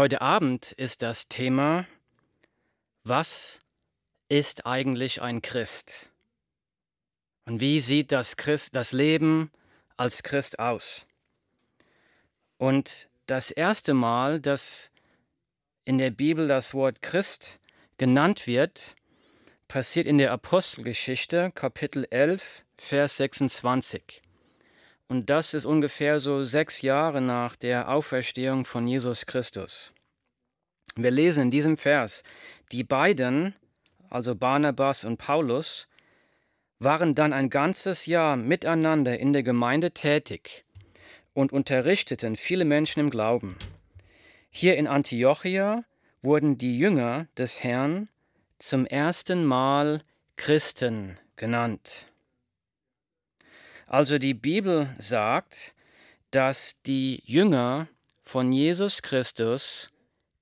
Heute Abend ist das Thema, was ist eigentlich ein Christ? Und wie sieht das, Christ, das Leben als Christ aus? Und das erste Mal, dass in der Bibel das Wort Christ genannt wird, passiert in der Apostelgeschichte, Kapitel 11, Vers 26. Und das ist ungefähr so sechs Jahre nach der Auferstehung von Jesus Christus. Wir lesen in diesem Vers, die beiden, also Barnabas und Paulus, waren dann ein ganzes Jahr miteinander in der Gemeinde tätig und unterrichteten viele Menschen im Glauben. Hier in Antiochia wurden die Jünger des Herrn zum ersten Mal Christen genannt. Also die Bibel sagt, dass die Jünger von Jesus Christus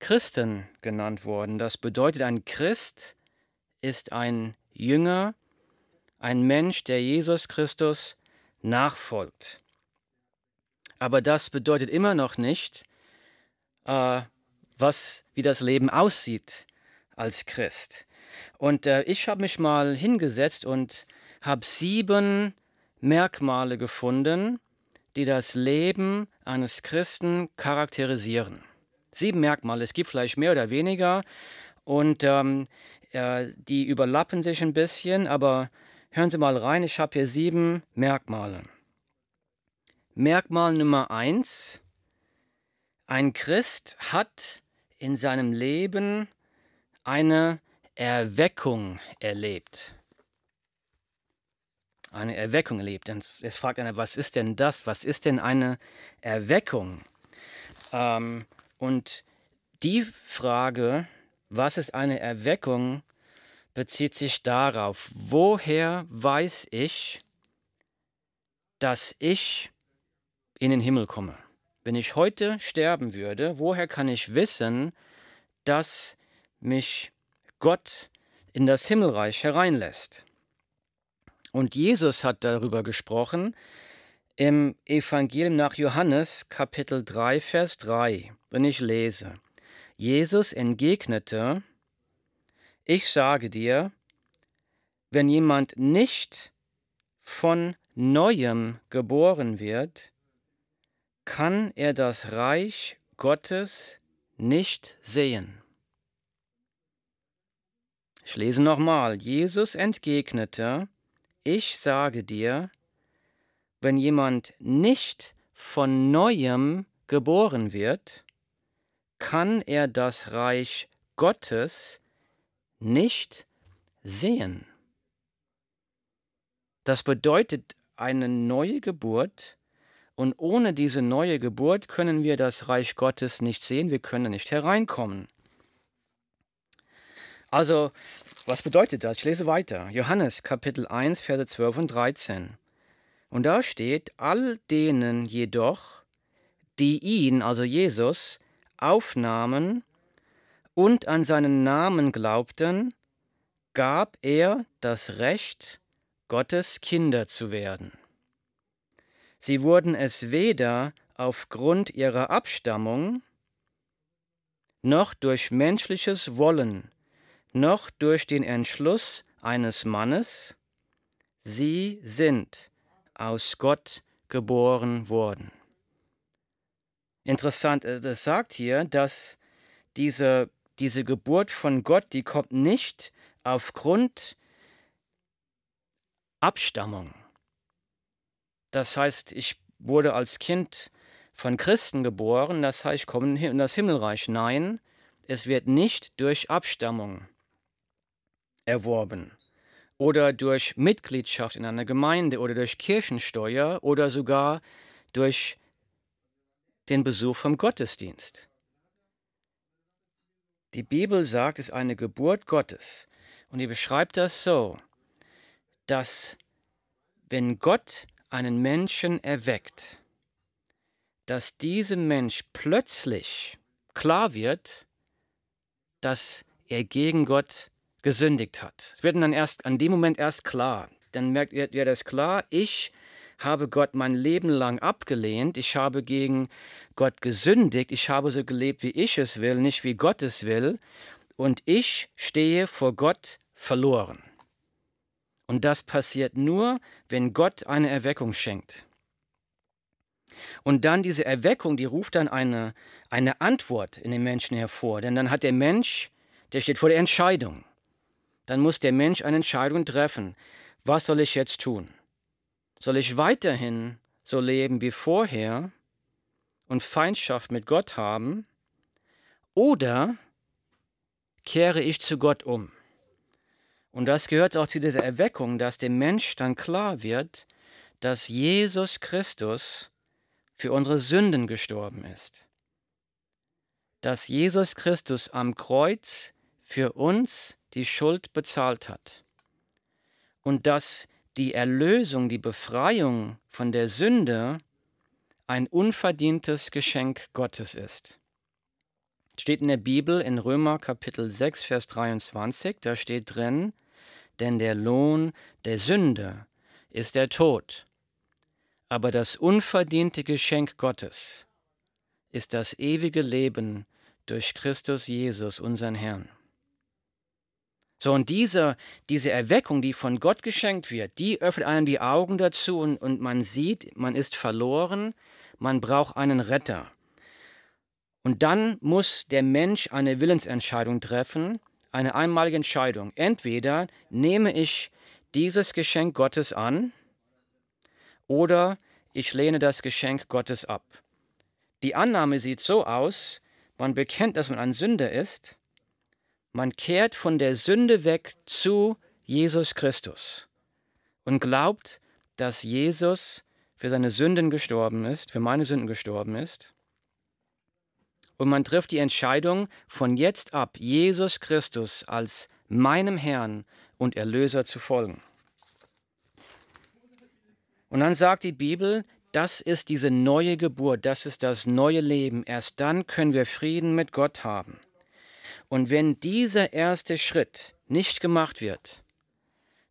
Christen genannt wurden. Das bedeutet, ein Christ ist ein Jünger, ein Mensch, der Jesus Christus nachfolgt. Aber das bedeutet immer noch nicht, äh, was, wie das Leben aussieht als Christ. Und äh, ich habe mich mal hingesetzt und habe sieben Merkmale gefunden, die das Leben eines Christen charakterisieren. Sieben Merkmale, es gibt vielleicht mehr oder weniger und ähm, äh, die überlappen sich ein bisschen, aber hören Sie mal rein, ich habe hier sieben Merkmale. Merkmal Nummer eins, ein Christ hat in seinem Leben eine Erweckung erlebt eine Erweckung erlebt. Und es fragt einer, was ist denn das? Was ist denn eine Erweckung? Ähm, und die Frage, was ist eine Erweckung, bezieht sich darauf, woher weiß ich, dass ich in den Himmel komme? Wenn ich heute sterben würde, woher kann ich wissen, dass mich Gott in das Himmelreich hereinlässt? Und Jesus hat darüber gesprochen im Evangelium nach Johannes Kapitel 3, Vers 3, wenn ich lese. Jesus entgegnete, ich sage dir, wenn jemand nicht von neuem geboren wird, kann er das Reich Gottes nicht sehen. Ich lese nochmal. Jesus entgegnete, ich sage dir, wenn jemand nicht von neuem geboren wird, kann er das Reich Gottes nicht sehen. Das bedeutet eine neue Geburt, und ohne diese neue Geburt können wir das Reich Gottes nicht sehen, wir können nicht hereinkommen. Also was bedeutet das? Ich lese weiter. Johannes Kapitel 1, Verse 12 und 13. Und da steht, all denen jedoch, die ihn, also Jesus, aufnahmen und an seinen Namen glaubten, gab er das Recht, Gottes Kinder zu werden. Sie wurden es weder aufgrund ihrer Abstammung noch durch menschliches Wollen noch durch den Entschluss eines Mannes, sie sind aus Gott geboren worden. Interessant, äh, das sagt hier, dass diese, diese Geburt von Gott, die kommt nicht aufgrund Abstammung. Das heißt, ich wurde als Kind von Christen geboren, das heißt, ich komme in das Himmelreich. Nein, es wird nicht durch Abstammung erworben oder durch Mitgliedschaft in einer Gemeinde oder durch Kirchensteuer oder sogar durch den Besuch vom Gottesdienst. Die Bibel sagt, es ist eine Geburt Gottes. Und ihr beschreibt das so, dass wenn Gott einen Menschen erweckt, dass diesem Mensch plötzlich klar wird, dass er gegen Gott gesündigt hat. Es wird dann erst an dem Moment erst klar. Dann merkt ihr, ja, das klar, ich habe Gott mein Leben lang abgelehnt, ich habe gegen Gott gesündigt, ich habe so gelebt, wie ich es will, nicht wie Gott es will, und ich stehe vor Gott verloren. Und das passiert nur, wenn Gott eine Erweckung schenkt. Und dann diese Erweckung, die ruft dann eine, eine Antwort in den Menschen hervor. Denn dann hat der Mensch, der steht vor der Entscheidung. Dann muss der Mensch eine Entscheidung treffen. Was soll ich jetzt tun? Soll ich weiterhin so leben wie vorher und Feindschaft mit Gott haben? Oder kehre ich zu Gott um? Und das gehört auch zu dieser Erweckung, dass dem Mensch dann klar wird, dass Jesus Christus für unsere Sünden gestorben ist. Dass Jesus Christus am Kreuz für uns die Schuld bezahlt hat. Und dass die Erlösung, die Befreiung von der Sünde ein unverdientes Geschenk Gottes ist. Steht in der Bibel in Römer Kapitel 6, Vers 23, da steht drin, denn der Lohn der Sünde ist der Tod aber das unverdiente Geschenk Gottes ist das ewige Leben durch Christus Jesus, unseren Herrn. So, und diese, diese Erweckung, die von Gott geschenkt wird, die öffnet einem die Augen dazu und, und man sieht, man ist verloren, man braucht einen Retter. Und dann muss der Mensch eine Willensentscheidung treffen, eine einmalige Entscheidung. Entweder nehme ich dieses Geschenk Gottes an oder ich lehne das Geschenk Gottes ab. Die Annahme sieht so aus, man bekennt, dass man ein Sünder ist, man kehrt von der Sünde weg zu Jesus Christus und glaubt, dass Jesus für seine Sünden gestorben ist, für meine Sünden gestorben ist. Und man trifft die Entscheidung, von jetzt ab Jesus Christus als meinem Herrn und Erlöser zu folgen. Und dann sagt die Bibel, das ist diese neue Geburt, das ist das neue Leben. Erst dann können wir Frieden mit Gott haben. Und wenn dieser erste Schritt nicht gemacht wird,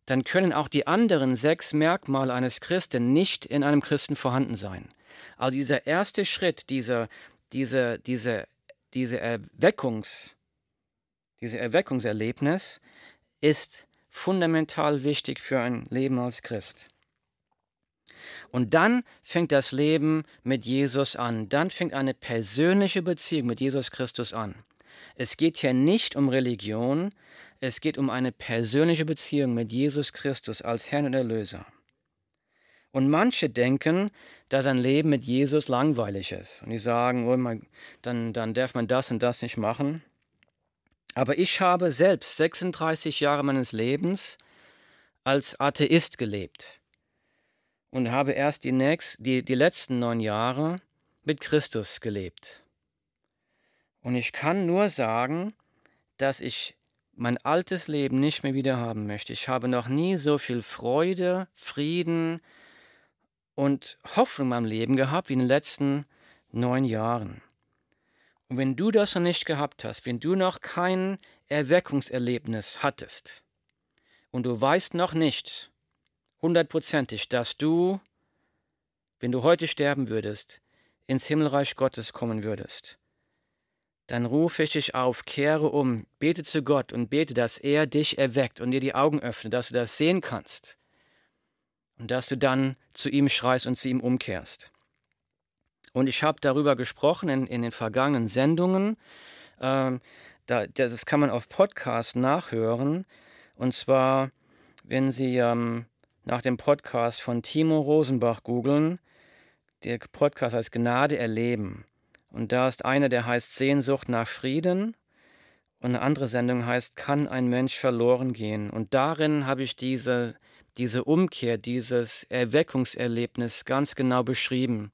dann können auch die anderen sechs Merkmale eines Christen nicht in einem Christen vorhanden sein. Also dieser erste Schritt, dieser, diese, diese, diese Erweckungs, diese Erweckungserlebnis ist fundamental wichtig für ein Leben als Christ. Und dann fängt das Leben mit Jesus an. Dann fängt eine persönliche Beziehung mit Jesus Christus an. Es geht hier nicht um Religion, es geht um eine persönliche Beziehung mit Jesus Christus als Herrn und Erlöser. Und manche denken, dass ein Leben mit Jesus langweilig ist. Und die sagen, oh, man, dann, dann darf man das und das nicht machen. Aber ich habe selbst 36 Jahre meines Lebens als Atheist gelebt und habe erst die, nächst, die, die letzten neun Jahre mit Christus gelebt. Und ich kann nur sagen, dass ich mein altes Leben nicht mehr wieder haben möchte. Ich habe noch nie so viel Freude, Frieden und Hoffnung in meinem Leben gehabt wie in den letzten neun Jahren. Und wenn du das noch nicht gehabt hast, wenn du noch kein Erweckungserlebnis hattest und du weißt noch nicht, hundertprozentig, dass du, wenn du heute sterben würdest, ins Himmelreich Gottes kommen würdest, dann rufe ich dich auf, kehre um, bete zu Gott und bete, dass er dich erweckt und dir die Augen öffnet, dass du das sehen kannst und dass du dann zu ihm schreist und zu ihm umkehrst. Und ich habe darüber gesprochen in, in den vergangenen Sendungen. Ähm, da, das kann man auf Podcast nachhören. Und zwar, wenn Sie ähm, nach dem Podcast von Timo Rosenbach googeln. Der Podcast heißt Gnade erleben. Und da ist einer, der heißt Sehnsucht nach Frieden. Und eine andere Sendung heißt Kann ein Mensch verloren gehen? Und darin habe ich diese, diese Umkehr, dieses Erweckungserlebnis ganz genau beschrieben.